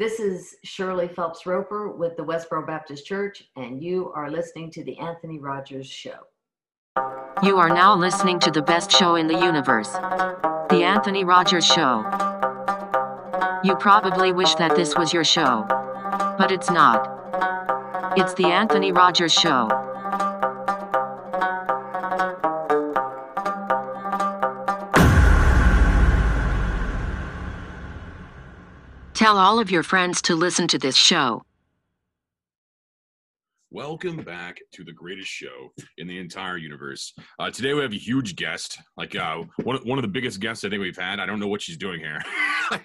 This is Shirley Phelps Roper with the Westboro Baptist Church, and you are listening to The Anthony Rogers Show. You are now listening to the best show in the universe The Anthony Rogers Show. You probably wish that this was your show, but it's not. It's The Anthony Rogers Show. Tell all of your friends to listen to this show. Welcome back to the greatest show in the entire universe. Uh, today we have a huge guest, like uh, one, one of the biggest guests I think we've had. I don't know what she's doing here. I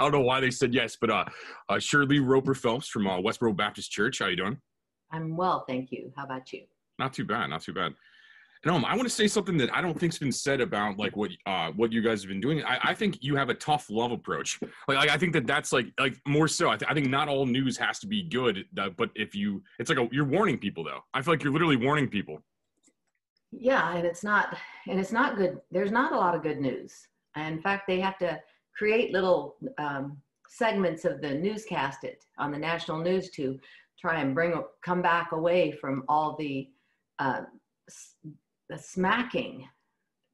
don't know why they said yes, but uh, uh, Shirley Roper Phelps from uh, Westboro Baptist Church. How are you doing? I'm well, thank you. How about you? Not too bad, not too bad. And um, I want to say something that I don't think's been said about like what uh what you guys have been doing. I, I think you have a tough love approach. Like, like I think that that's like like more so. I, th- I think not all news has to be good, uh, but if you, it's like a, you're warning people though. I feel like you're literally warning people. Yeah, and it's not and it's not good. There's not a lot of good news. In fact, they have to create little um, segments of the newscast it on the national news to try and bring come back away from all the uh, the smacking,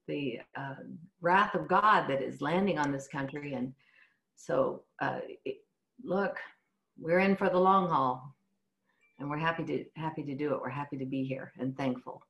the uh, wrath of God that is landing on this country. And so, uh, it, look, we're in for the long haul, and we're happy to happy to do it. We're happy to be here and thankful.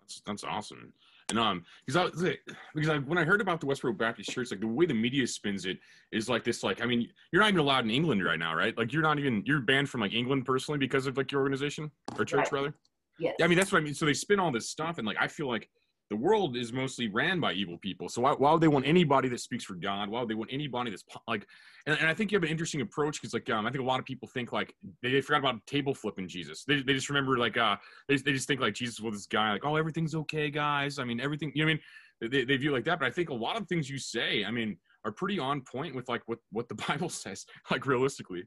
That's that's awesome. And um, because I because I, when I heard about the Westboro Baptist Church, like the way the media spins it is like this. Like, I mean, you're not even allowed in England right now, right? Like, you're not even you're banned from like England personally because of like your organization or church right. rather. Yes. Yeah, I mean that's what I mean. So they spin all this stuff, and like I feel like the world is mostly ran by evil people. So why, why would they want anybody that speaks for God? Why would they want anybody that's like? And, and I think you have an interesting approach because like um, I think a lot of people think like they, they forgot about table flipping Jesus. They, they just remember like uh they, they just think like Jesus was this guy like oh everything's okay guys. I mean everything you know I mean they, they view like that. But I think a lot of things you say I mean are pretty on point with like what what the Bible says like realistically.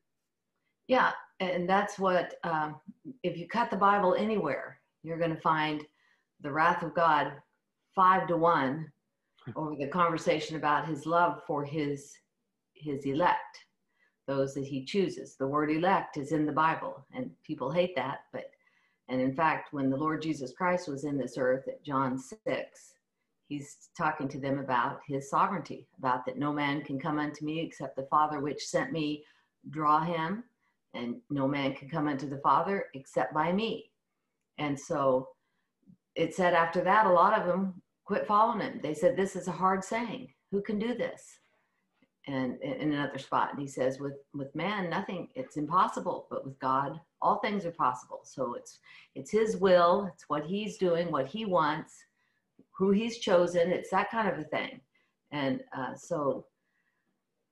Yeah, and that's what um, if you cut the Bible anywhere, you're going to find the wrath of God five to one over the conversation about His love for His His elect, those that He chooses. The word elect is in the Bible, and people hate that, but and in fact, when the Lord Jesus Christ was in this earth at John six, He's talking to them about His sovereignty, about that no man can come unto me except the Father which sent me draw him and no man can come unto the Father except by me. And so it said after that, a lot of them quit following him. They said, This is a hard saying. Who can do this? And in another spot, and he says, with with man, nothing, it's impossible, but with God, all things are possible. So it's it's his will, it's what he's doing, what he wants, who he's chosen. It's that kind of a thing. And uh, so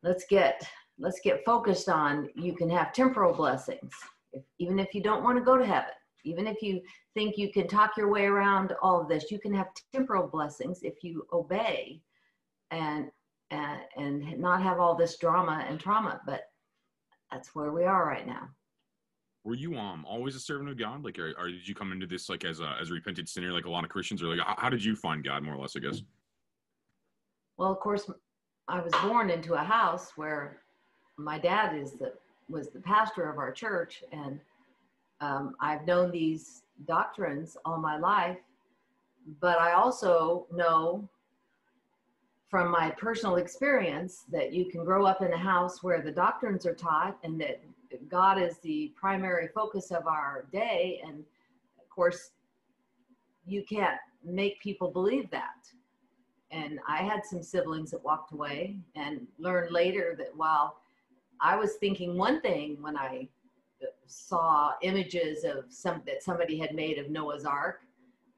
let's get let's get focused on you can have temporal blessings. If, even if you don't want to go to heaven even if you think you can talk your way around all of this you can have temporal blessings if you obey and and, and not have all this drama and trauma but that's where we are right now. Were you um always a servant of god? Like or, or did you come into this like as a as a repentant sinner like a lot of christians? Or like how, how did you find god more or less i guess? Well of course i was born into a house where my dad is the was the pastor of our church, and um, I've known these doctrines all my life. But I also know from my personal experience that you can grow up in a house where the doctrines are taught and that God is the primary focus of our day. And of course, you can't make people believe that. And I had some siblings that walked away and learned later that while I was thinking one thing when I saw images of some that somebody had made of Noah's Ark.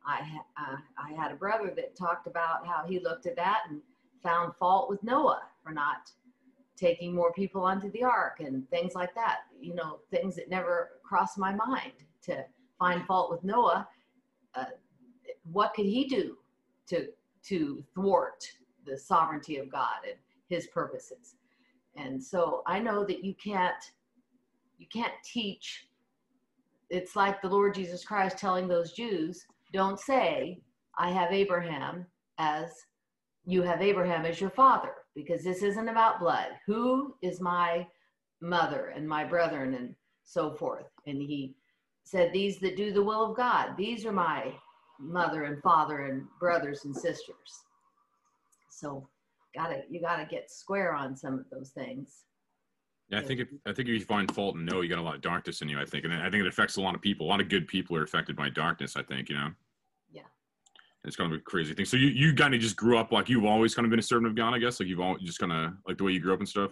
I uh, I had a brother that talked about how he looked at that and found fault with Noah for not taking more people onto the ark and things like that. You know, things that never crossed my mind to find fault with Noah. Uh, what could he do to to thwart the sovereignty of God and His purposes? And so i know that you can't you can't teach it's like the lord jesus christ telling those jews don't say i have abraham as you have abraham as your father because this isn't about blood who is my mother and my brethren and so forth. And he said, These that do the will of God, these are my mother and father and brothers and sisters. So gotta you gotta get square on some of those things. Yeah, I think if I think if you find fault and know you got a lot of darkness in you, I think, and I think it affects a lot of people. A lot of good people are affected by darkness. I think you know. Yeah. It's kind of a crazy thing. So you you kind of just grew up like you've always kind of been a servant of God, I guess. Like you've always just kind of like the way you grew up and stuff.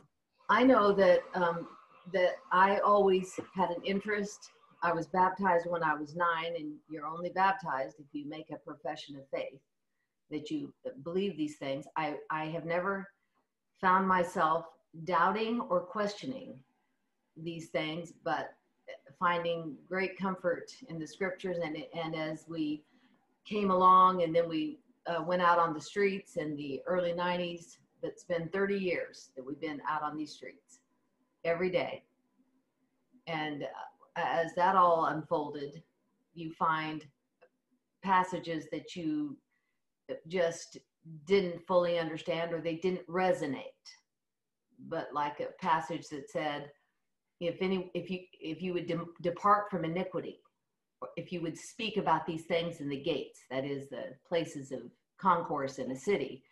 I know that um, that I always had an interest. I was baptized when I was nine, and you're only baptized if you make a profession of faith that you believe these things. I I have never found myself doubting or questioning these things, but finding great comfort in the scriptures. And, and as we came along and then we uh, went out on the streets in the early 90s, but it's been 30 years that we've been out on these streets every day. And uh, as that all unfolded, you find passages that you just didn't fully understand or they didn't resonate but like a passage that said, if any, if you, if you would de- depart from iniquity, if you would speak about these things in the gates, that is the places of concourse in a city,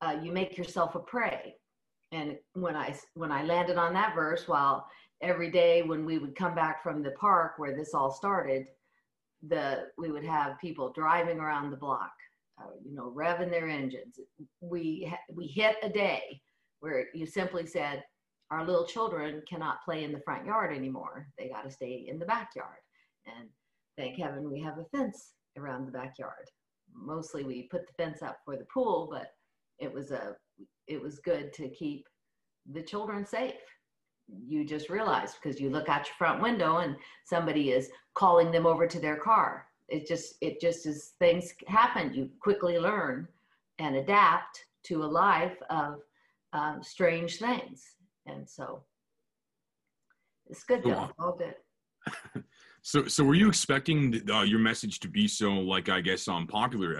uh, you make yourself a prey. And when I when I landed on that verse, while every day when we would come back from the park where this all started, the we would have people driving around the block, uh, you know, revving their engines. We we hit a day where you simply said, our little children cannot play in the front yard anymore. They got to stay in the backyard. And thank heaven we have a fence around the backyard. Mostly we put the fence up for the pool, but it was a it was good to keep the children safe. You just realize because you look out your front window and somebody is calling them over to their car. It just it just as things happen, you quickly learn and adapt to a life of um, strange things. And so it's good though. All good. so, so were you expecting uh, your message to be so, like, I guess, um, popular,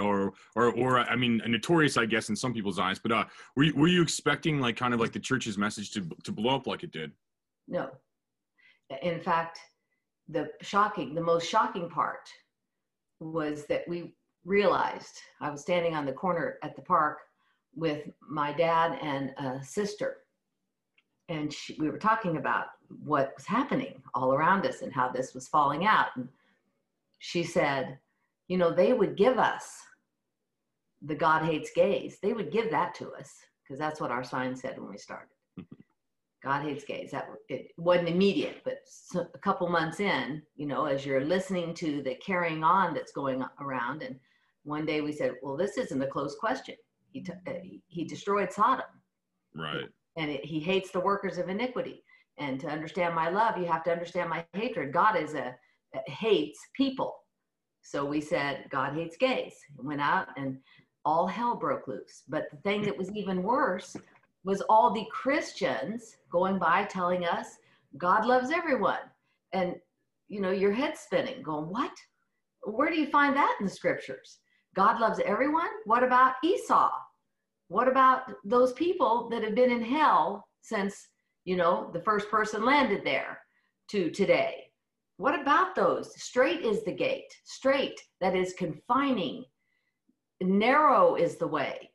or, or, or, I mean, notorious, I guess, in some people's eyes? But uh, were you, were you expecting, like, kind of like the church's message to to blow up like it did? No. In fact, the shocking, the most shocking part was that we realized I was standing on the corner at the park with my dad and a sister. And she, we were talking about what was happening all around us and how this was falling out. And she said, You know, they would give us the God hates gays. They would give that to us because that's what our sign said when we started. God hates gays. That it wasn't immediate, but a couple months in, you know, as you're listening to the carrying on that's going around, and one day we said, "Well, this isn't a closed question he, t- uh, he destroyed Sodom. Right. And it, he hates the workers of iniquity. And to understand my love, you have to understand my hatred. God is a hates people. So we said God hates gays. Went out and all hell broke loose. But the thing that was even worse was all the Christians going by telling us God loves everyone. And you know, your head spinning, going, What? Where do you find that in the scriptures? God loves everyone. What about Esau? What about those people that have been in hell since, you know, the first person landed there to today? What about those? Straight is the gate, straight, that is confining. Narrow is the way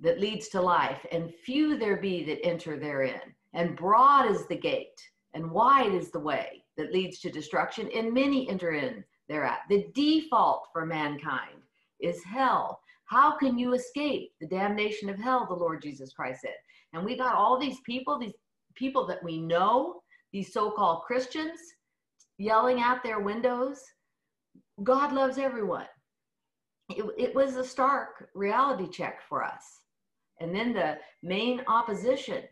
that leads to life, and few there be that enter therein. And broad is the gate, and wide is the way that leads to destruction, and many enter in thereat. The default for mankind is hell. How can you escape the damnation of hell? The Lord Jesus Christ said. And we got all these people, these people that we know, these so called Christians, yelling out their windows God loves everyone. It, it was a stark reality check for us. And then the main opposition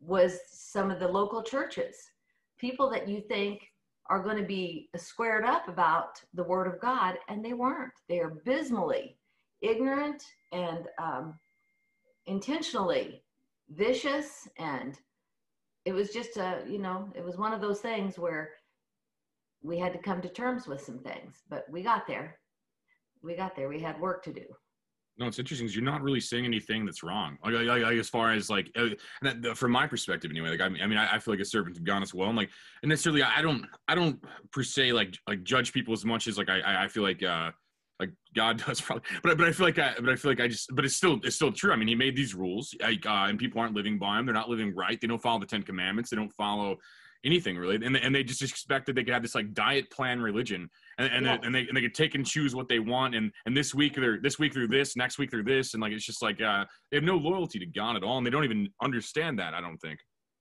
was some of the local churches, people that you think are going to be squared up about the word of God, and they weren't. They are abysmally ignorant and um, intentionally vicious. And it was just a, you know, it was one of those things where we had to come to terms with some things, but we got there. We got there. We had work to do. No, it's interesting because you're not really saying anything that's wrong. Like, like, like as far as like, uh, that, from my perspective anyway. Like, I mean, I, mean, I, I feel like a servant of God as well. And like, and necessarily, I don't, I don't per se like like judge people as much as like I, I feel like uh like God does probably. But but I feel like I, but I feel like I just, but it's still it's still true. I mean, He made these rules, like, uh, and people aren't living by them. They're not living right. They don't follow the Ten Commandments. They don't follow anything really and, and they just expected they could have this like diet plan religion and, and, yeah. they, and they and they could take and choose what they want and and this week they're this week they're this next week they're this and like it's just like uh they have no loyalty to god at all and they don't even understand that i don't think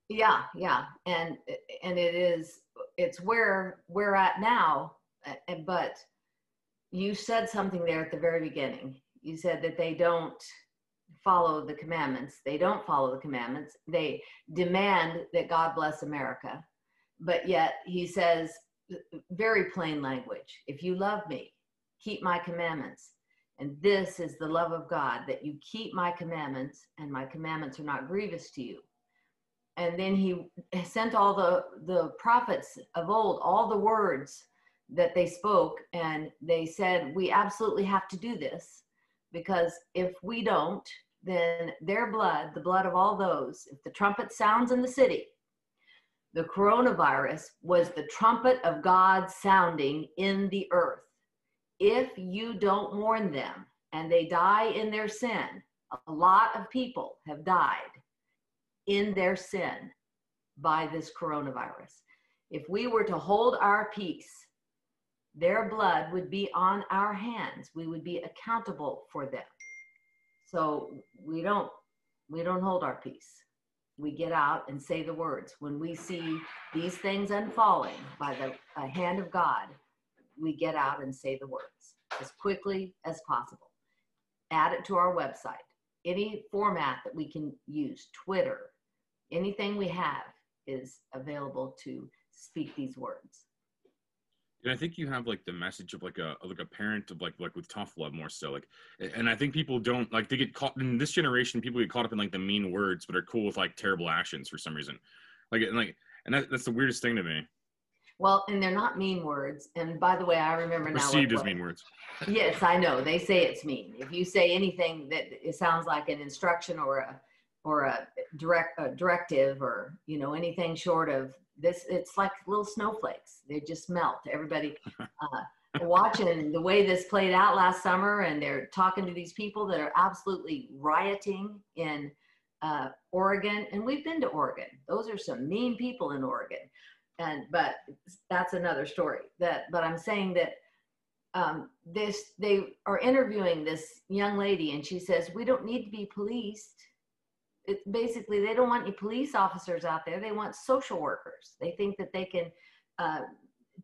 yeah yeah and and it is it's where we're at now but you said something there at the very beginning you said that they don't follow the commandments. They don't follow the commandments. They demand that God bless America. But yet he says, very plain language if you love me, keep my commandments. And this is the love of God that you keep my commandments, and my commandments are not grievous to you. And then he sent all the, the prophets of old, all the words that they spoke, and they said, We absolutely have to do this because if we don't, then their blood, the blood of all those, if the trumpet sounds in the city, the coronavirus was the trumpet of God sounding in the earth. If you don't warn them and they die in their sin, a lot of people have died in their sin by this coronavirus. If we were to hold our peace, their blood would be on our hands. We would be accountable for them. So we don't we don't hold our peace. We get out and say the words. When we see these things unfalling by the hand of God, we get out and say the words as quickly as possible. Add it to our website. Any format that we can use, Twitter, anything we have is available to speak these words. And I think you have like the message of like a like a parent of like like with tough love more so like, and I think people don't like they get caught in this generation. People get caught up in like the mean words, but are cool with like terrible actions for some reason. Like and like and that, that's the weirdest thing to me. Well, and they're not mean words. And by the way, I remember now. Perceived as mean words. Yes, I know. They say it's mean. If you say anything that it sounds like an instruction or a or a direct a directive or you know anything short of this it's like little snowflakes. They just melt. Everybody uh, watching the way this played out last summer and they're talking to these people that are absolutely rioting in uh, oregon. And we've been to oregon. Those are some mean people in oregon. And but that's another story that but i'm saying that um, this they are interviewing this young lady and she says we don't need to be policed it's basically they don't want any police officers out there. They want social workers. They think that they can uh,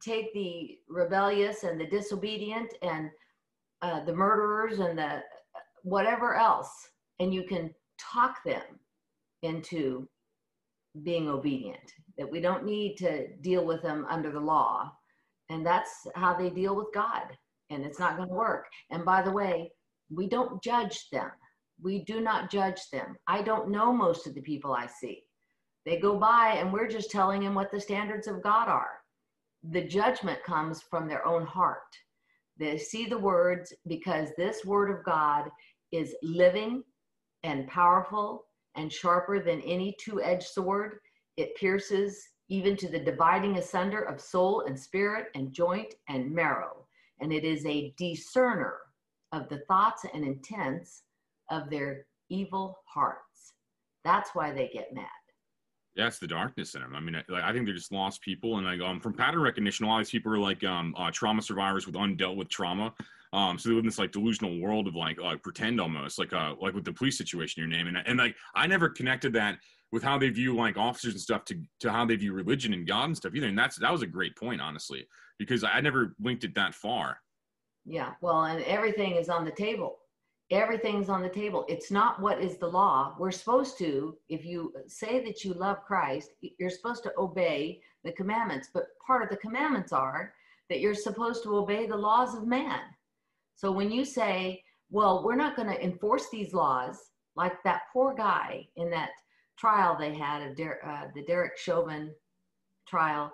take the rebellious and the disobedient and uh, the murderers and the whatever else, and you can talk them into being obedient. That we don't need to deal with them under the law, and that's how they deal with God. And it's not going to work. And by the way, we don't judge them we do not judge them. I don't know most of the people I see. They go by and we're just telling them what the standards of God are. The judgment comes from their own heart. They see the words because this word of God is living and powerful and sharper than any two edged sword. It pierces even to the dividing asunder of soul and spirit and joint and marrow. And it is a discerner of the thoughts and intents of their evil hearts. That's why they get mad. Yeah, it's the darkness in them. I mean, like, I think they're just lost people, and like um, from pattern recognition, a lot of these people are like um, uh, trauma survivors with undealt with trauma. Um, so they live in this like delusional world of like uh, pretend almost, like uh, like with the police situation you're naming, and like I never connected that with how they view like officers and stuff to to how they view religion and God and stuff either. And that's that was a great point, honestly, because I never linked it that far. Yeah, well, and everything is on the table everything's on the table. It's not what is the law. We're supposed to, if you say that you love Christ, you're supposed to obey the commandments. But part of the commandments are that you're supposed to obey the laws of man. So when you say, well, we're not going to enforce these laws, like that poor guy in that trial they had, of Der- uh, the Derek Chauvin trial,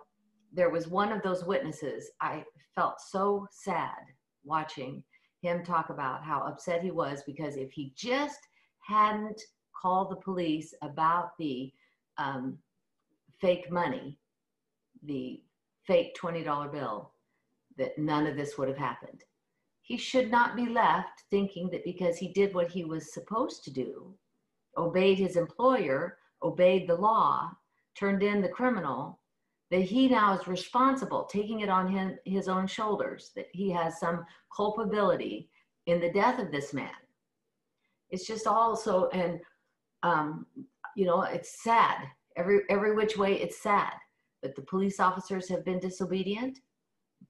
there was one of those witnesses. I felt so sad watching him talk about how upset he was because if he just hadn't called the police about the um, fake money, the fake $20 bill, that none of this would have happened. He should not be left thinking that because he did what he was supposed to do, obeyed his employer, obeyed the law, turned in the criminal, that he now is responsible, taking it on him, his own shoulders, that he has some culpability in the death of this man. It's just also, and um, you know, it's sad. Every every which way, it's sad that the police officers have been disobedient,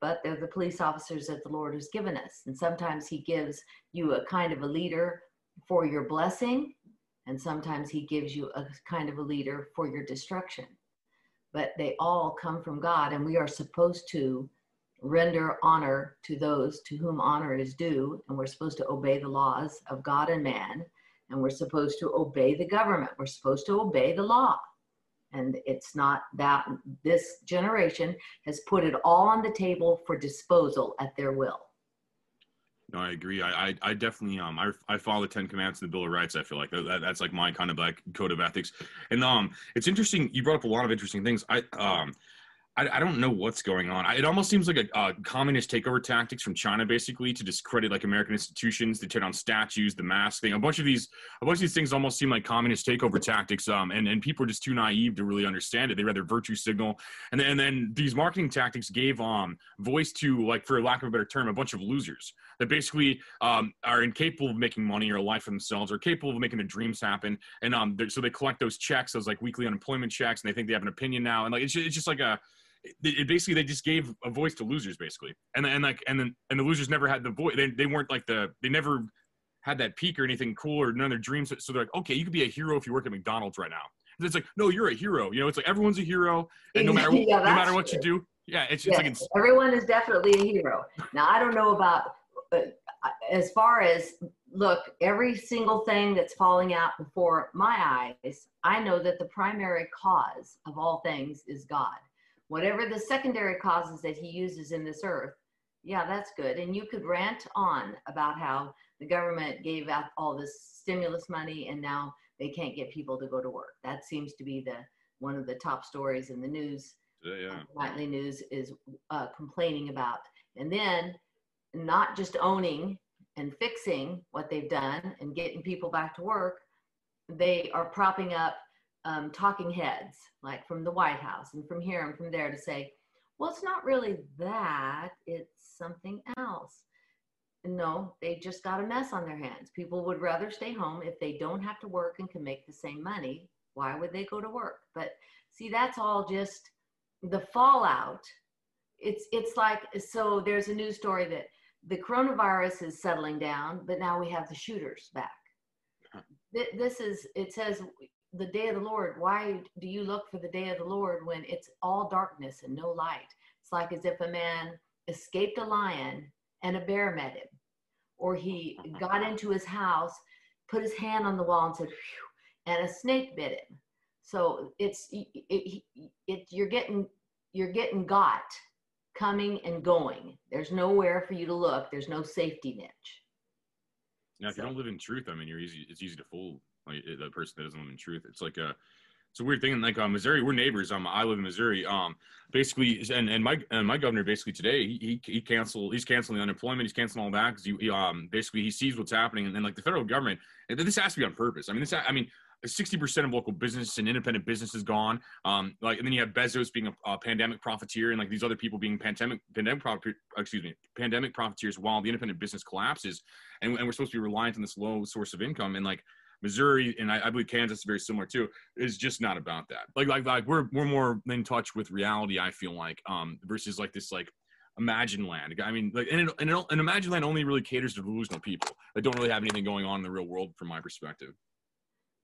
but they're the police officers that the Lord has given us. And sometimes He gives you a kind of a leader for your blessing, and sometimes He gives you a kind of a leader for your destruction but they all come from God, and we are supposed to render honor to those to whom honor is due, and we're supposed to obey the laws of God and man, and we're supposed to obey the government. We're supposed to obey the law. And it's not that this generation has put it all on the table for disposal at their will. No, I agree. I, I, I, definitely um I, I follow the Ten Commandments and the Bill of Rights. I feel like that, that's like my kind of like code of ethics. And um, it's interesting. You brought up a lot of interesting things. I um, I, I don't know what's going on. I, it almost seems like a, a, communist takeover tactics from China, basically, to discredit like American institutions, to tear down statues, the mask thing. A bunch of these, a bunch of these things almost seem like communist takeover tactics. Um, and and people are just too naive to really understand it. They rather virtue signal, and then, and then these marketing tactics gave um voice to like, for lack of a better term, a bunch of losers that basically um are incapable of making money or a life for themselves, or capable of making their dreams happen. And um, so they collect those checks, those like weekly unemployment checks, and they think they have an opinion now. And like it's just, it's just like a it, basically they just gave a voice to losers basically and and like and then and the losers never had the voice they, they weren't like the they never had that peak or anything cool or none of their dreams so they're like okay you could be a hero if you work at mcdonald's right now and it's like no you're a hero you know it's like everyone's a hero and no matter yeah, no matter what true. you do yeah it's, yes, it's like everyone is definitely a hero now i don't know about as far as look every single thing that's falling out before my eyes i know that the primary cause of all things is god whatever the secondary causes that he uses in this earth, yeah, that's good. And you could rant on about how the government gave out all this stimulus money and now they can't get people to go to work. That seems to be the one of the top stories in the news. Yeah, yeah. Nightly news is uh, complaining about, and then not just owning and fixing what they've done and getting people back to work, they are propping up um, talking heads, like from the White House and from here and from there, to say, well, it's not really that, it's something else. No, they just got a mess on their hands. People would rather stay home if they don't have to work and can make the same money. Why would they go to work? But see, that's all just the fallout. It's it's like so. There's a news story that the coronavirus is settling down, but now we have the shooters back. This is it says the day of the Lord, why do you look for the day of the Lord when it's all darkness and no light? It's like as if a man escaped a lion and a bear met him, or he got into his house, put his hand on the wall and said, Phew, and a snake bit him. So it's it, it, it, you're getting you're getting got coming and going. There's nowhere for you to look. There's no safety niche. Now, if so. you don't live in truth, I mean, you're easy. It's easy to fool like the person that doesn't live in truth. It's like a it's a weird thing. Like uh, Missouri, we're neighbors. Um, I live in Missouri. Um, basically, and and my and my governor basically today he he, he canceled. He's canceling unemployment. He's canceling all that because he, he, um basically he sees what's happening, and then like the federal government, and this has to be on purpose. I mean, this I mean. 60% of local business and independent business is gone. Um, like, and then you have Bezos being a, a, pandemic profiteer, and like these other people being pandemic pandemic excuse me, pandemic profiteers, while the independent business collapses, and, and we're supposed to be reliant on this low source of income. And like, Missouri and I, I, believe Kansas is very similar too. Is just not about that. Like like like we're we're more in touch with reality. I feel like um versus like this like imagine land. I mean like and, it, and, it, and imagine land only really caters to delusional people that don't really have anything going on in the real world from my perspective.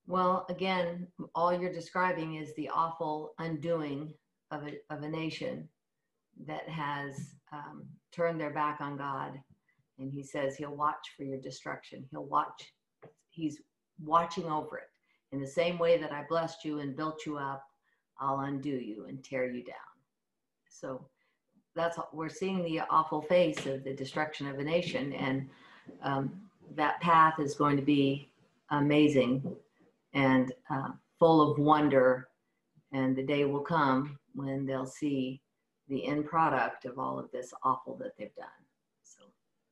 Well, again, all you're describing is the awful undoing of a of a nation that has um, turned their back on God, and He says He'll watch for your destruction. He'll watch. He's watching over it. In the same way that I blessed you and built you up, I'll undo you and tear you down. So that's we're seeing the awful face of the destruction of a nation. And um, that path is going to be amazing and uh, full of wonder. And the day will come when they'll see the end product of all of this awful that they've done. So.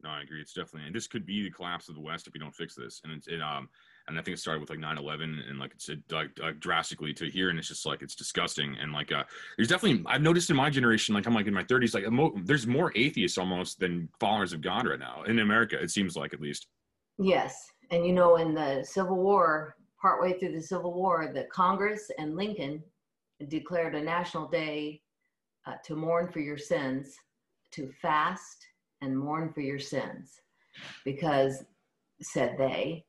No, I agree. It's definitely, and this could be the collapse of the West if we don't fix this. And it's, it, um, and I think it started with like 9/11, and like it's like, like drastically to here, and it's just like it's disgusting. And like, uh, there's definitely I've noticed in my generation, like I'm like in my 30s, like mo- there's more atheists almost than followers of God right now in America. It seems like at least. Yes, and you know, in the Civil War, partway through the Civil War, the Congress and Lincoln declared a national day uh, to mourn for your sins, to fast and mourn for your sins, because said they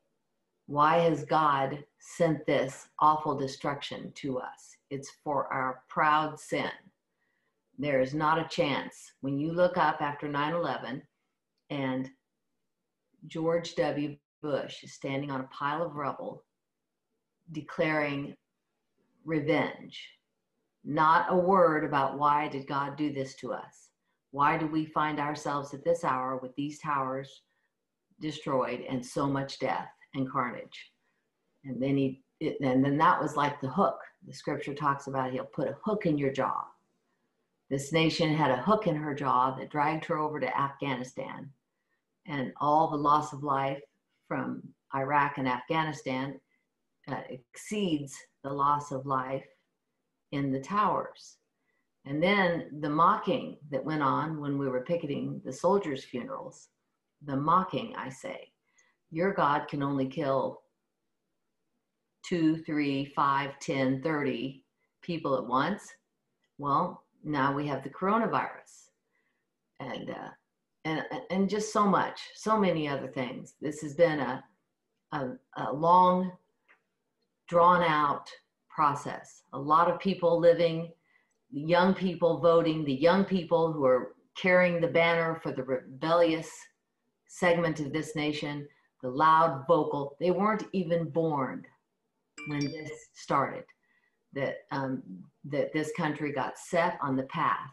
why has God sent this awful destruction to us? It's for our proud sin. There is not a chance. When you look up after 9 11 and George W. Bush is standing on a pile of rubble declaring revenge, not a word about why did God do this to us? Why do we find ourselves at this hour with these towers destroyed and so much death? and carnage. And then he, it, and then that was like the hook. The scripture talks about he'll put a hook in your jaw. This nation had a hook in her jaw that dragged her over to Afghanistan, and all the loss of life from Iraq and Afghanistan uh, exceeds the loss of life in the towers. And then the mocking that went on when we were picketing the soldiers' funerals, the mocking, I say, your God can only kill two, three, five, ten, thirty people at once. Well, now we have the coronavirus and, uh, and, and just so much, so many other things. This has been a, a, a long, drawn out process. A lot of people living, young people voting, the young people who are carrying the banner for the rebellious segment of this nation the loud vocal. They weren't even born when this started. That um, that this country got set on the path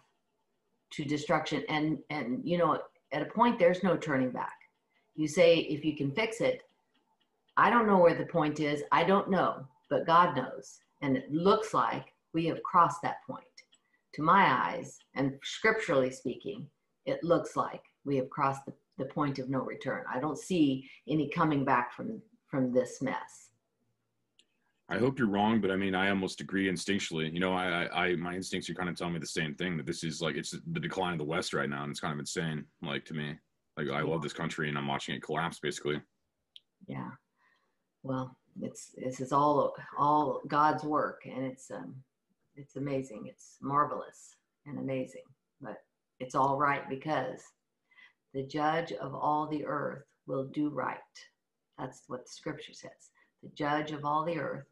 to destruction, and and you know at a point there's no turning back. You say if you can fix it, I don't know where the point is. I don't know, but God knows, and it looks like we have crossed that point. To my eyes, and scripturally speaking, it looks like we have crossed the the point of no return. I don't see any coming back from from this mess. I hope you're wrong, but I mean, I almost agree instinctually. You know, I, I, my instincts are kind of telling me the same thing that this is like it's the decline of the West right now, and it's kind of insane. Like to me, like I love this country, and I'm watching it collapse, basically. Yeah, well, it's this is all all God's work, and it's um, it's amazing, it's marvelous and amazing, but it's all right because the judge of all the earth will do right. That's what the scripture says. The judge of all the earth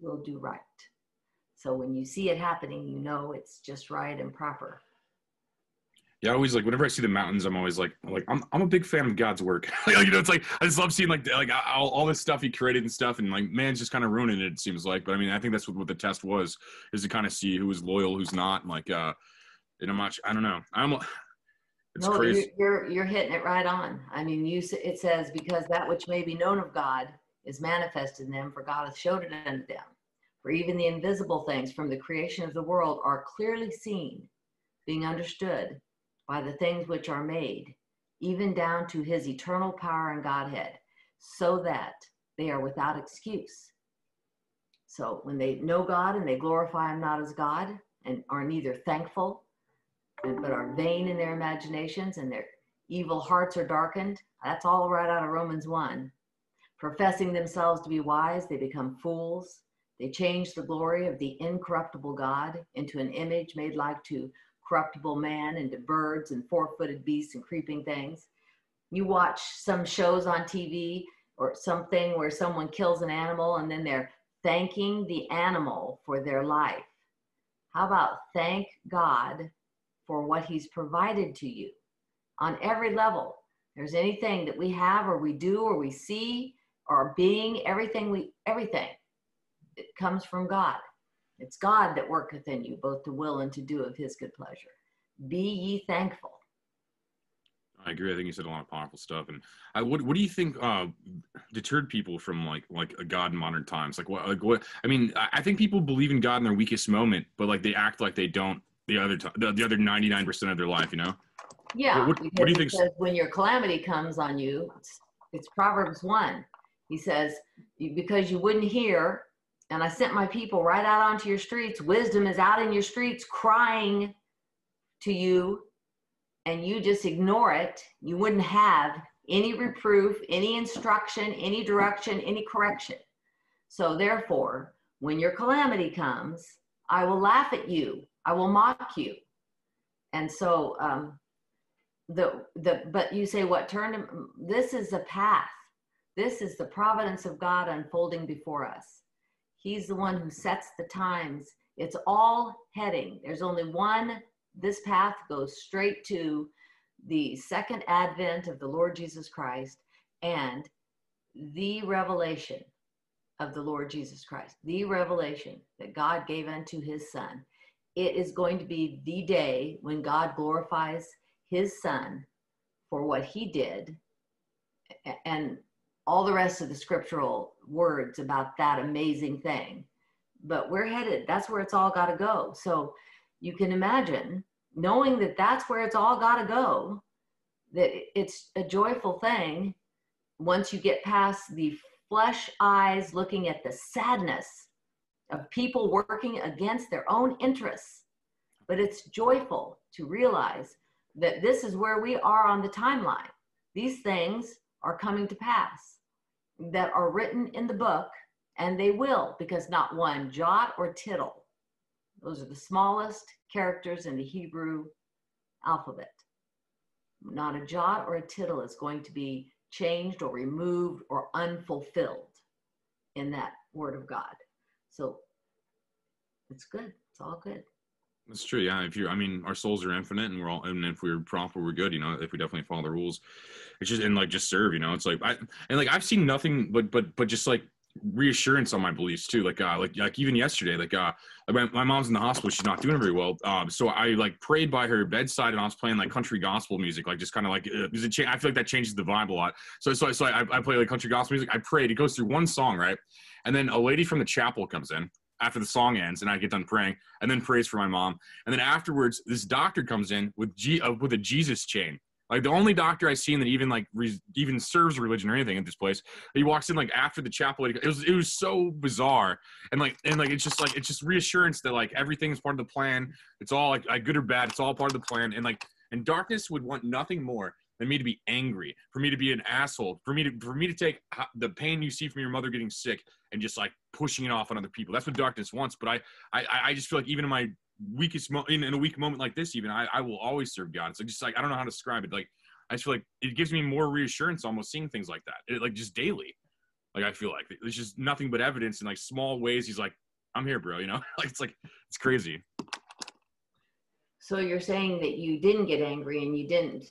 will do right. So when you see it happening, you know it's just right and proper. Yeah, I always like whenever I see the mountains, I'm always like, like I'm, I'm a big fan of God's work. like, you know, it's like I just love seeing like like all, all this stuff He created and stuff, and like man's just kind of ruining it. It seems like, but I mean, I think that's what, what the test was, is to kind of see who is loyal, who's not, and like, uh, and I'm not, I don't know, I'm it's no, crazy. You're, you're, you're hitting it right on. I mean, you it says because that which may be known of God is manifest in them, for God hath showed it unto them. For even the invisible things from the creation of the world are clearly seen, being understood by the things which are made, even down to his eternal power and Godhead, so that they are without excuse. So when they know God and they glorify him not as God and are neither thankful but are vain in their imaginations and their evil hearts are darkened. That's all right out of Romans 1. Professing themselves to be wise, they become fools. They change the glory of the incorruptible God into an image made like to corruptible man and to birds and four footed beasts and creeping things. You watch some shows on TV or something where someone kills an animal and then they're thanking the animal for their life. How about thank God for what he's provided to you on every level. There's anything that we have or we do or we see or being, everything we, everything, it comes from God. It's God that worketh in you, both to will and to do of his good pleasure. Be ye thankful. I agree. I think you said a lot of powerful stuff. And I, what what do you think uh, deterred people from like like a God in modern times? Like what like what? I mean, I, think people believe in God in their weakest moment, but like they act like they don't the other t- the, the other ninety nine percent of their life. You know? Yeah. What- what- do you think- says when your calamity comes on you, it's, it's Proverbs 1. He says, because you wouldn't hear, and I sent my people right out onto your streets. Wisdom is out in your streets crying to you, and you just ignore it. You wouldn't have any reproof, any instruction, any direction, any correction. So, therefore, when your calamity comes, I will laugh at you, I will mock you. And so, um, the the but you say what turned this is a path this is the providence of god unfolding before us he's the one who sets the times. It's all heading. There's only one this path goes straight to the second advent of the lord jesus christ and the revelation of the lord jesus christ the revelation that god gave unto his son. It is going to be the day when god glorifies his son for what he did and all the rest of the scriptural words about that amazing thing. But we're headed that's where it's all got to go. So you can imagine knowing that that's where it's all got to go that it's a joyful thing once you get past the flesh eyes looking at the sadness of people working against their own interests. But it's joyful to realize that this is where we are on the timeline. These things are coming to pass that are written in the book, and they will, because not one jot or tittle, those are the smallest characters in the Hebrew alphabet. Not a jot or a tittle is going to be changed or removed or unfulfilled in that word of God. So it's good. It's all good. That's true. Yeah. If you, I mean, our souls are infinite, and we're all, and if we're proper, we're good. You know, if we definitely follow the rules, it's just and like just serve. You know, it's like I and like I've seen nothing but but but just like reassurance on my beliefs too. Like uh like like even yesterday, like uh my, my mom's in the hospital, she's not doing very well. Um, so I like prayed by her bedside, and I was playing like country gospel music, like just kind of like uh, it cha- I feel like that changes the vibe a lot. So so so I, I play like country gospel music. I prayed. It goes through one song, right, and then a lady from the chapel comes in after the song ends and I get done praying and then prays for my mom. And then afterwards, this doctor comes in with G uh, with a Jesus chain. Like the only doctor I've seen that even like re- even serves religion or anything at this place. He walks in like after the chapel. It was it was so bizarre and like and like it's just like it's just reassurance that like everything is part of the plan. It's all like, like good or bad. It's all part of the plan. And like and darkness would want nothing more than me to be angry, for me to be an asshole, for me to for me to take the pain you see from your mother getting sick and just like pushing it off on other people. That's what darkness wants. But I I I just feel like even in my weakest mo- in, in a weak moment like this, even I I will always serve God. It's like just like I don't know how to describe it. Like I just feel like it gives me more reassurance almost seeing things like that. It, like just daily. Like I feel like there's just nothing but evidence in like small ways. He's like, I'm here, bro. You know, like it's like it's crazy. So you're saying that you didn't get angry and you didn't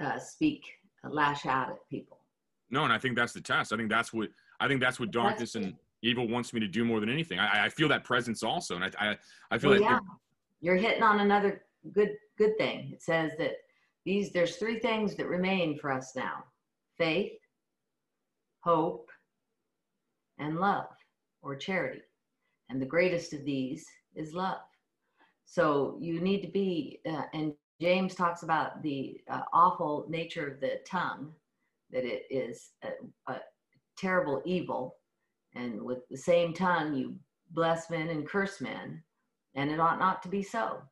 uh, speak, uh, lash out at people. No, and I think that's the test. I think that's what I think that's what darkness and evil wants me to do more than anything. I, I feel that presence also, and I I, I feel Well, like yeah, you're hitting on another good good thing. It says that these there's three things that remain for us now: faith, hope, and love, or charity. And the greatest of these is love. So you need to be, uh, and James talks about the uh, awful nature of the tongue, that it is a, a terrible evil, and with the same tongue you bless men and curse men. And it ought not to be so.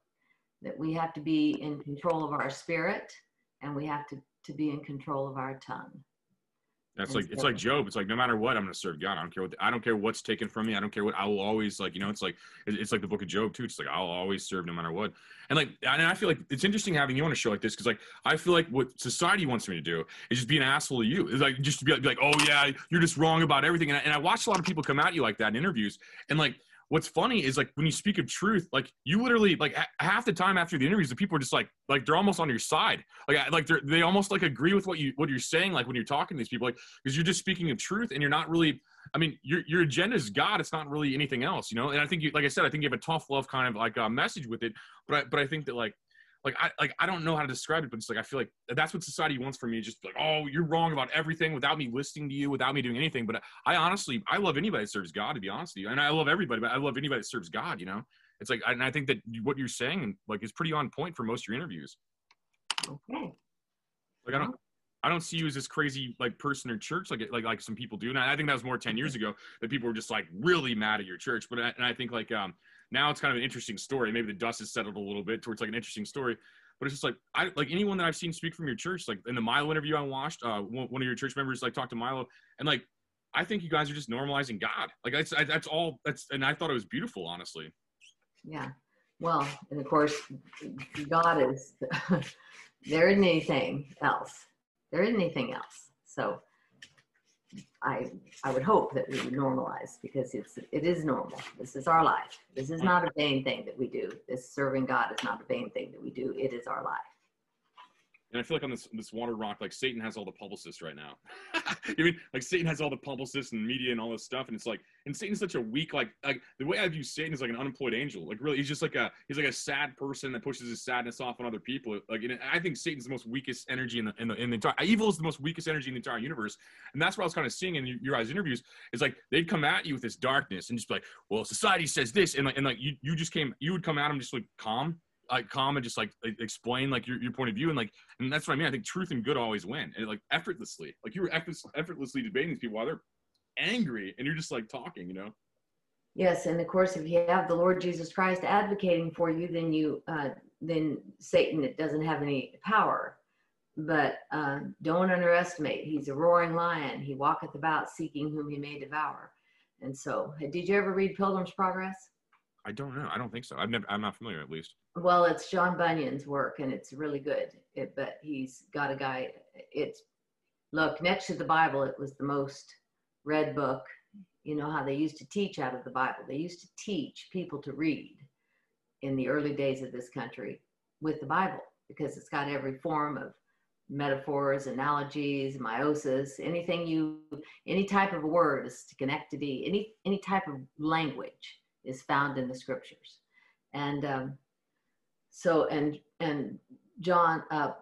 That we have to be in control of our spirit and we have to, to be in control of our tongue That's like it's like Job. It's like no matter what, I'm gonna serve God. I don't care what I don't care what's taken from me. I don't care what I will always like. You know, it's like it's like the book of Job too. It's like I'll always serve no matter what. And like and I feel like it's interesting having you on a show like this because like I feel like what society wants me to do is just be an asshole to you. It's like just to be like, be like oh yeah, you're just wrong about everything. And I, and I watch a lot of people come at you like that in interviews. And like what's funny is like when you speak of truth, like you literally like ha- half the time after the interviews, the people are just like like they're almost on your side. Like like they're they almost like agree with what you what you're saying. Like when you're talking to these people, like because you're just speaking of truth and you're not really i mean your your agenda is god it's not really anything else you know and i think you like i said i think you have a tough love kind of like uh, message with it but I, but i think that like like I like I don't know how to describe it, but it's like I feel like that's what society wants from me. Just like, oh, you're wrong about everything without me listening to you, without me doing anything. But I honestly, I love anybody that serves God. To be honest with you, and I love everybody, but I love anybody that serves God. You know, it's like, and I think that what you're saying like is pretty on point for most of your interviews. Okay. Like I don't. I don't see you as this crazy like person or church like like like some people do, and I think that was more ten years ago that people were just like really mad at your church. But I, and I think like um now it's kind of an interesting story. Maybe the dust has settled a little bit towards like an interesting story. But it's just like I like anyone that I've seen speak from your church, like in the Milo interview I watched, uh, one, one of your church members like talked to Milo, and like I think you guys are just normalizing God. Like that's that's all. That's and I thought it was beautiful, honestly. Yeah. Well, and of course, God is. there isn't anything else. There isn't anything else. So I I would hope that we would normalize because it's it is normal. This is our life. This is not a vain thing that we do. This serving God is not a vain thing that we do. It is our life. And I feel like on this this water rock, like Satan has all the publicists right now. I mean, like Satan has all the publicists and media and all this stuff, and it's like, and Satan's such a weak, like, like the way I view Satan is like an unemployed angel. Like, really, he's just like a he's like a sad person that pushes his sadness off on other people. Like, I think Satan's the most weakest energy in the in the, in the entire evil is the most weakest energy in the entire universe, and that's what I was kind of seeing in your guys' interviews. Is like they'd come at you with this darkness and just be like, well, society says this, and like, and like you you just came, you would come at him just like calm like calm and just like explain like your, your point of view and like and that's what I mean. I think truth and good always win and like effortlessly. Like you were effortlessly debating these people while they're angry and you're just like talking, you know. Yes, and of course, if you have the Lord Jesus Christ advocating for you, then you uh, then Satan it doesn't have any power. But uh, don't underestimate. He's a roaring lion. He walketh about seeking whom he may devour. And so, did you ever read Pilgrim's Progress? I don't know. I don't think so. I've never. I'm not familiar, at least. Well, it's John Bunyan's work, and it's really good. It, but he's got a guy. It's look next to the Bible. It was the most read book. You know how they used to teach out of the Bible. They used to teach people to read in the early days of this country with the Bible because it's got every form of metaphors, analogies, meiosis, anything you, any type of word, is synecdoche, any any type of language is found in the scriptures. And um, so, and, and John, uh,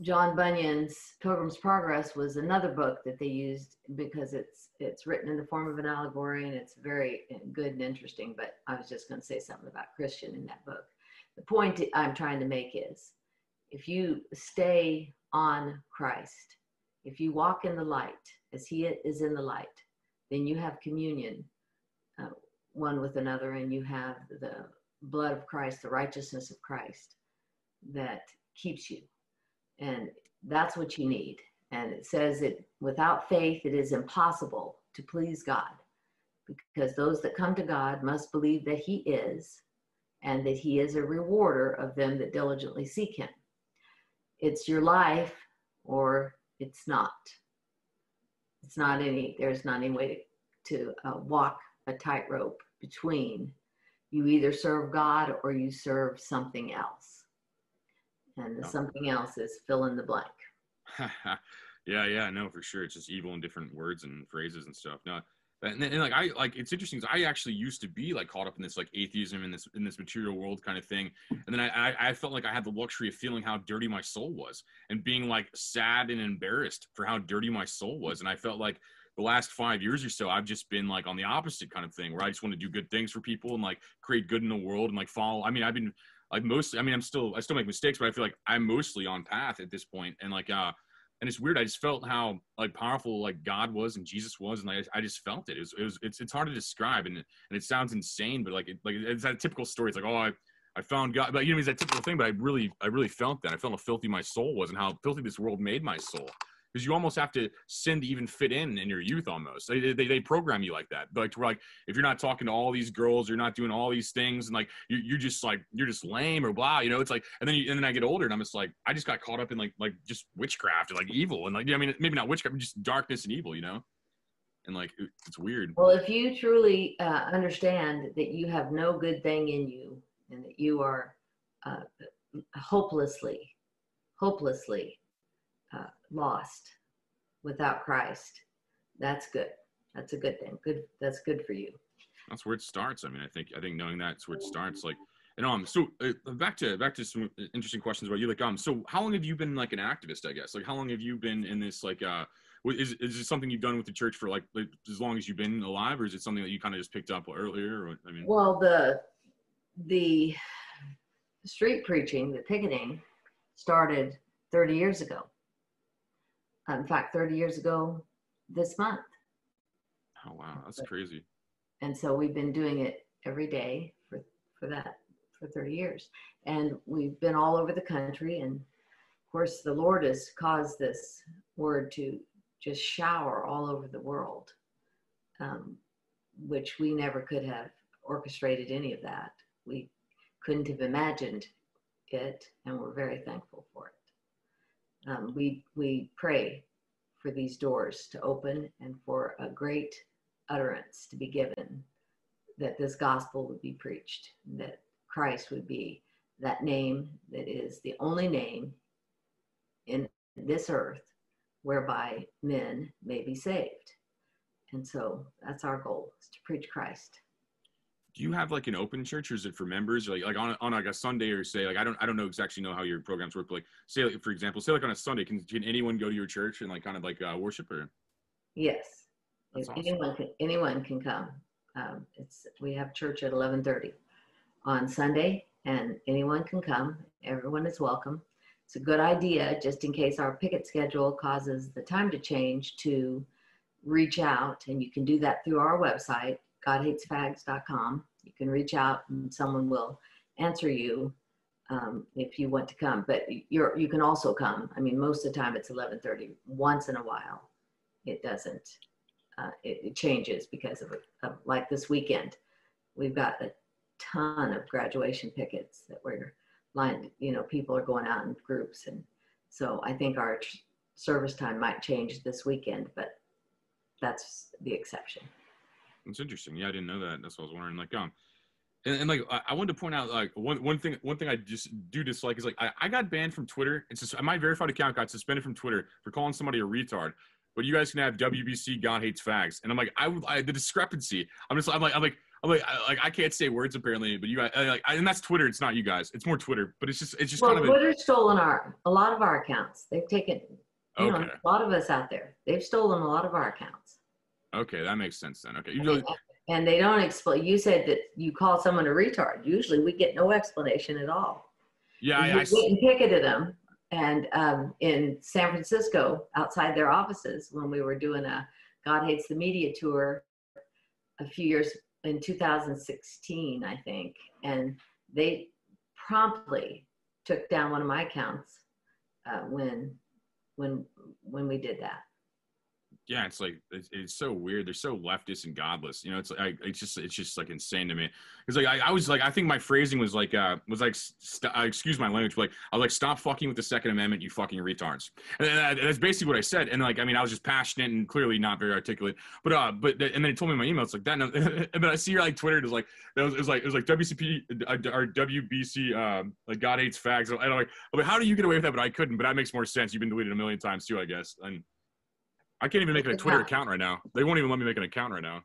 John Bunyan's Pilgrim's Progress was another book that they used because it's it's written in the form of an allegory and it's very good and interesting. But I was just going to say something about Christian in that book. The point I'm trying to make is, if you stay on Christ, if you walk in the light as He is in the light, then you have communion uh, one with another and you have the blood of Christ, the righteousness of Christ that keeps you. And that's what you need. And it says that without faith, it is impossible to please God because those that come to God must believe that He is and that He is a rewarder of them that diligently seek Him. It's your life or it's not. It's not any, there's not any way to, to uh, walk a tightrope between you either serve God or you serve something else. And the something else is fill in the blank. yeah, yeah, no, for sure. It's just evil in different words and phrases and stuff. No, and, and like I like it's interesting because I actually used to be like caught up in this like atheism in this in this material world kind of thing, and then I, I I felt like I had the luxury of feeling how dirty my soul was and being like sad and embarrassed for how dirty my soul was, and I felt like the last five years or so, I've just been like on the opposite kind of thing where I just want to do good things for people and like create good in the world and like follow. I mean, I've been like mostly, I mean, I'm still, I still make mistakes, but I feel like I'm mostly on path at this point. And like, uh, and it's weird. I just felt how like powerful like God was and Jesus was, and like, I just felt it. It was, it was, it's, it's hard to describe, and and it sounds insane, but like, it, like it's that typical story. It's like, oh, I, I found God, but you know, it's that typical thing. But I really, I really felt that. I felt how filthy my soul was, and how filthy this world made my soul because you almost have to sin to even fit in in your youth almost. They, they, they program you like that. Like we're like if you're not talking to all these girls you're not doing all these things and like you, you're just like you're just lame or blah you know it's like and then you, and then i get older and i'm just like i just got caught up in like like just witchcraft and like evil and like i mean maybe not witchcraft just darkness and evil you know? And like it's weird. Well if you truly uh, understand that you have no good thing in you and that you are uh, hopelessly hopelessly uh, lost without Christ, that's good. That's a good thing. Good. That's good for you. That's where it starts. I mean, I think I think knowing that's where it starts. Like, And um, so uh, back to back to some interesting questions about you. Like um, so how long have you been like an activist? I guess like how long have you been in this like uh, is is it something you've done with the church for like, like as long as you've been alive, or is it something that you kind of just picked up earlier? Or, I mean, Well, the the street preaching, the picketing, started 30 years ago. Uh, In fact, 30 years ago this month. oh wow, that's crazy. And so we've been doing it every day for, for that, for 30 years. And we've been all over the country. And of course, the Lord has caused this word to just shower all over the world, um, which we never could have orchestrated any of that. We couldn't have imagined it, and we're very thankful for it. Um, we, we pray for these doors to open and for a great utterance to be given that this gospel would be preached, that Christ would be that name that is the only name in this earth whereby men may be saved. And so that's our goal is to preach Christ. Do you have like an open church, or is it for members? Or like like on on like a Sunday, or say like I don't I don't know exactly know how your programs work. But like say like, for example, say like on a Sunday, can can anyone go to your church and like kind of like uh, worship or? Yes, awesome. anyone can anyone can come. Um, it's we have church at eleven thirty on Sunday, and anyone can come. Everyone is welcome. It's a good idea, just in case our picket schedule causes the time to change, to reach out, and you can do that through our website, godhatesfags.com. You can reach out, and someone will answer you um, if you want to come. But you're you can also come. I mean, most of the time it's eleven thirty. Once in a while, it doesn't uh, it, it changes because of, of like this weekend we've got a ton of graduation pickets that we're lined you know people are going out in groups and so i think our service time might change this weekend but that's the exception It's interesting. Yeah, I didn't know that. That's what I was wondering. Like, um, and, and like, I, I wanted to point out, like, one one thing, one thing I just do dislike is like, I, I got banned from Twitter. It's just my verified account got suspended from Twitter for calling somebody a retard. But you guys can have WBC God hates fags, and I'm like, I I, the discrepancy. I'm just, I'm like, I'm like, I'm like, I, like, I can't say words apparently, but you guys, I, like, I, and that's Twitter. It's not you guys. It's more Twitter. But it's just, it's just well kind of. A, stolen our a lot of our accounts they've taken you know a lot of us out there they've stolen a lot of our accounts Okay, that makes sense then. Okay, you know, and they don't explain you said that you call someone a retard. Usually we get no explanation at all. Yeah, I, we I, went and ticketed them. And um, in san francisco outside their offices when we were doing a god hates the media tour a few years in 2016 i think and they promptly took down one of my accounts uh, when when when we did that yeah, it's like it's, it's so weird. They're so leftist and godless. You know, it's like it's just it's just like insane to me. It's like I, I was like I think my phrasing was like uh was like st- uh, excuse my language, but like I was like stop fucking with the Second Amendment, you fucking retards. And that- that's basically what I said. And like I mean I was just passionate and clearly not very articulate. But uh but and then he told me my email it's like that. And then I see your like Twitter. It was like that was, it was like it was like WCP uh, or WBC um like God hates fags. And I'm like I'm like how do you get away with that? But I couldn't. But that makes more sense. You've been deleted a million times too, I guess. And I can't even make a Twitter account right now. They won't even let me make an account right now.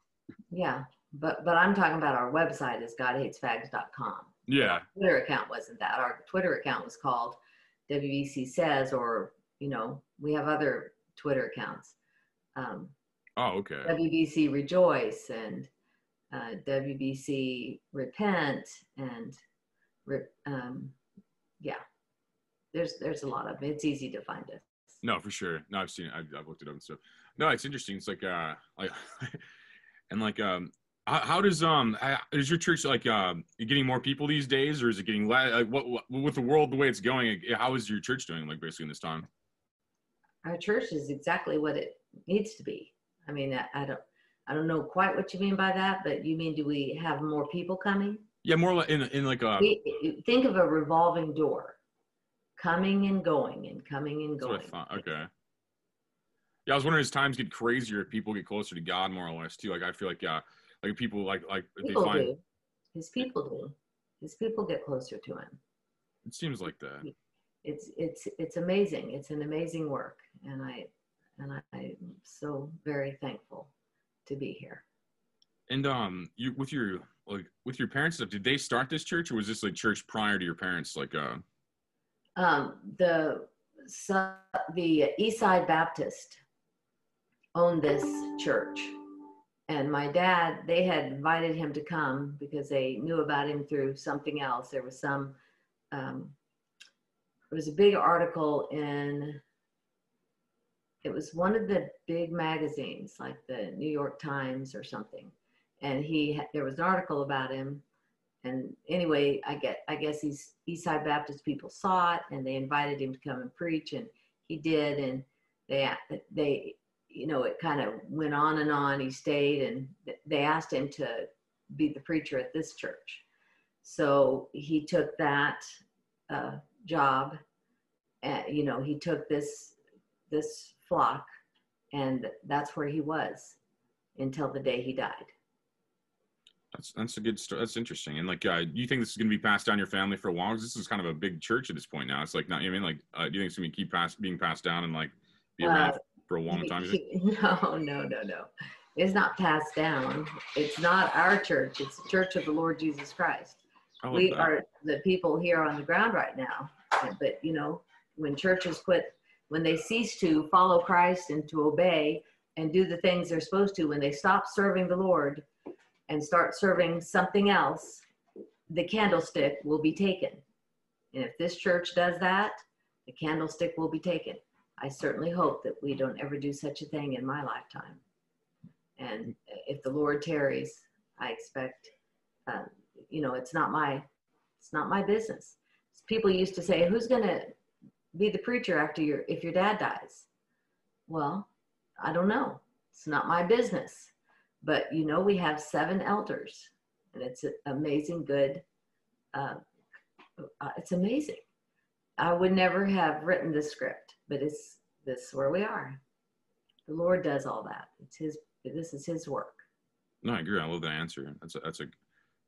yeah but but i'm talking about our website is godhatesfags.com Yeah. Twitter account wasn't that. Our Twitter account was called WBC Says, or you know, we have other Twitter accounts. Um, Oh, okay. WBC Rejoice and uh, WBC Repent and um, yeah, there's there's a lot of it's easy to find us. No, for sure. No, I've seen it. I've, I've looked it up and stuff. No, it's interesting. It's like, uh, like, and like, um, how, how does um, how- is your church like um, getting more people these days, or is it getting less? Like, what, what with the world the way it's going? How is your church doing? Like, basically in this time? Our church is exactly what it needs to be. I mean, I, I don't I don't know quite what you mean by that, but you mean do we have more people coming? Yeah, more like in in like a. we think of a revolving door coming and going and coming and going. Okay. Yeah, I was wondering as times get crazier, if people get closer to God more or less too. Like I feel like yeah, like people like like if they people find do his people do his people get closer to him it seems like that. it's it's it's amazing it's an amazing work and i and I, i'm so very thankful to be here And um, you with your like with your parents stuff, did they start this church or was this like church prior to your parents? Like, uh, Um, the the Eastside Baptist owned this church, and my dad they had invited him to come because they knew about him through something else. There was some. Um, was a big article in. It was one of the big magazines, like the New York Times or something, and he there was an article about him and anyway i get i guess these eastside baptist people saw it and they invited him to come and preach and he did and they they you know it kind of went on and on. He stayed and they asked him to be the preacher at this church. So he took that uh, job and you know he took this this flock and that's where he was until the day he died that's that's a good story. That's interesting. And like, uh, you think this is going to be passed down your family for a while? 'Cause this is kind of a big church at this point now. It's like not. You know what I mean, like, uh, do you think it's going to keep pass, being passed down and like be around Uh, for a long time? No, no, no, no. It's not passed down. It's not our church. It's the Church of the Lord Jesus Christ. We that. are the people here on the ground right now. But, you know, when churches quit, when they cease to follow Christ and to obey and do the things they're supposed to, when they stop serving the Lord and start serving something else, the candlestick will be taken. And if this church does that, the candlestick will be taken. I certainly hope that we don't ever do such a thing in my lifetime. And if the Lord tarries, I expect, uh, you know, it's not my, it's not my business. People used to say, "Who's going to be the preacher after your if your dad dies?" Well, I don't know. It's not my business. But you know, we have seven elders, and it's amazing. Good. Uh, uh, it's amazing. I would never have written the script, but it's this is where we are. The Lord does all that. It's His. This is His work. No, I agree. I love that answer. That's a, that's a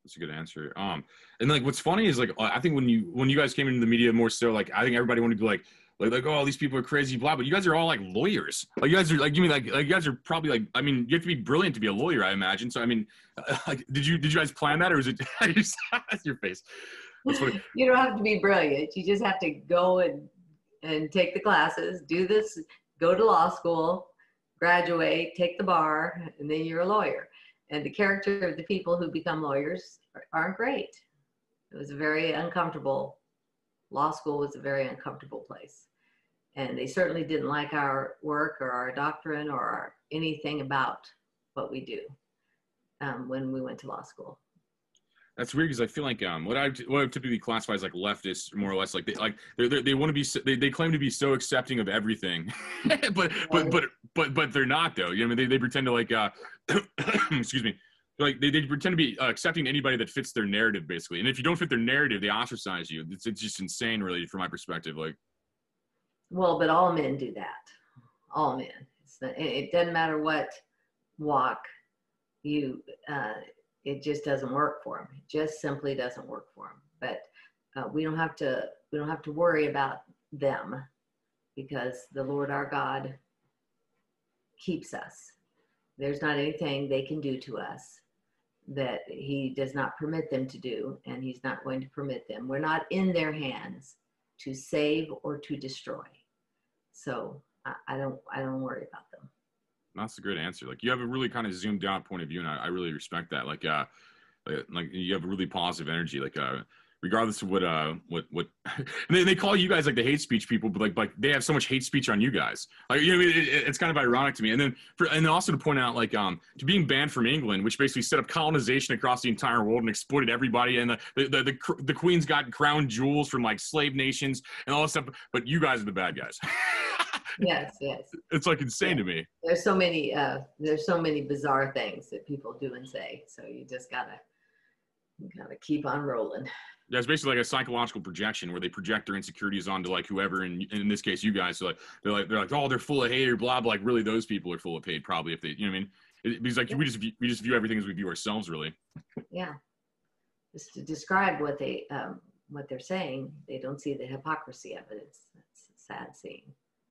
that's a good answer. Um, and like what's funny is like I think when you when you guys came into the media more so, like I think everybody wanted to be like like like oh these people are crazy blah, but you guys are all like lawyers. Like you guys are like you mean like like you guys are probably like I mean you have to be brilliant to be a lawyer, I imagine. So I mean, like did you did you guys plan that or is it that's your face? That's you don't have to be brilliant. You just have to go and and take the classes, do this, go to law school, graduate, take the bar, and then you're a lawyer. And the character of the people who become lawyers aren't great. It was a very uncomfortable. Law school was a very uncomfortable place, and they certainly didn't like our work or our doctrine or our, anything about what we do um, when we went to law school. That's weird because I feel like um what I what I typically classify as like leftists more or less like they like they're, they're, they want to be so- they, they claim to be so accepting of everything, but but but but but they're not though. You know I mean they they pretend to like uh excuse me like they, they pretend to be uh, accepting anybody that fits their narrative basically. And if you don't fit their narrative, they ostracize you. It's it's just insane really from my perspective. Like Well, but all men do that. All men. Not, it, it doesn't matter what walk you. Uh, it just doesn't work for them. It just simply doesn't work for them. But uh, we don't have to. We don't have to worry about them because the Lord our God keeps us. There's not anything they can do to us that He does not permit them to do, and He's not going to permit them. We're not in their hands to save or to destroy. So I, I don't I don't worry about them. that's a great answer. Like you have a really kind of zoomed out point of view, and I, I really respect that. Like uh like, like you have really positive energy. Like uh regardless of what uh what what and they, they call you guys like the hate speech people but like like they have so much hate speech on you guys like you know it, it, it's kind of ironic to me and then for and also to point out like um to being banned from england which basically set up colonization across the entire world and exploited everybody and the the the, the, cr- the queen's got crown jewels from like slave nations and all this stuff but you guys are the bad guys Yes, yes. it's like insane to me There's so many uh there's so many bizarre things that people do and say. So you just gotta you gotta keep on rolling. Yeah, it's basically like a psychological projection where they project their insecurities onto like whoever, and in this case, you guys. So like they're like they're like, oh, they're full of hate or blah blah. Like really, those people are full of hate probably if they, you know what I mean? It, because like we just view, we just view everything as we view ourselves really. Yeah. Just to describe what they um what they're saying, they don't see the hypocrisy of it. It's it's sad seeing.